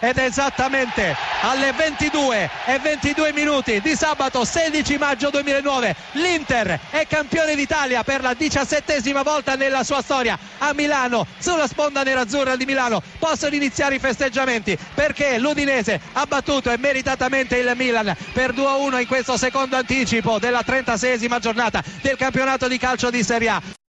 ed esattamente alle 22 e 22 minuti di sabato 16 maggio 2009 l'Inter è campione d'Italia per la diciassettesima volta nella sua storia a Milano sulla sponda nerazzurra di Milano. Possono iniziare i festeggiamenti perché l'Udinese ha battuto e meritatamente il Milan per 2-1 in questo secondo anticipo della 36esima giornata del campionato di calcio di Serie A.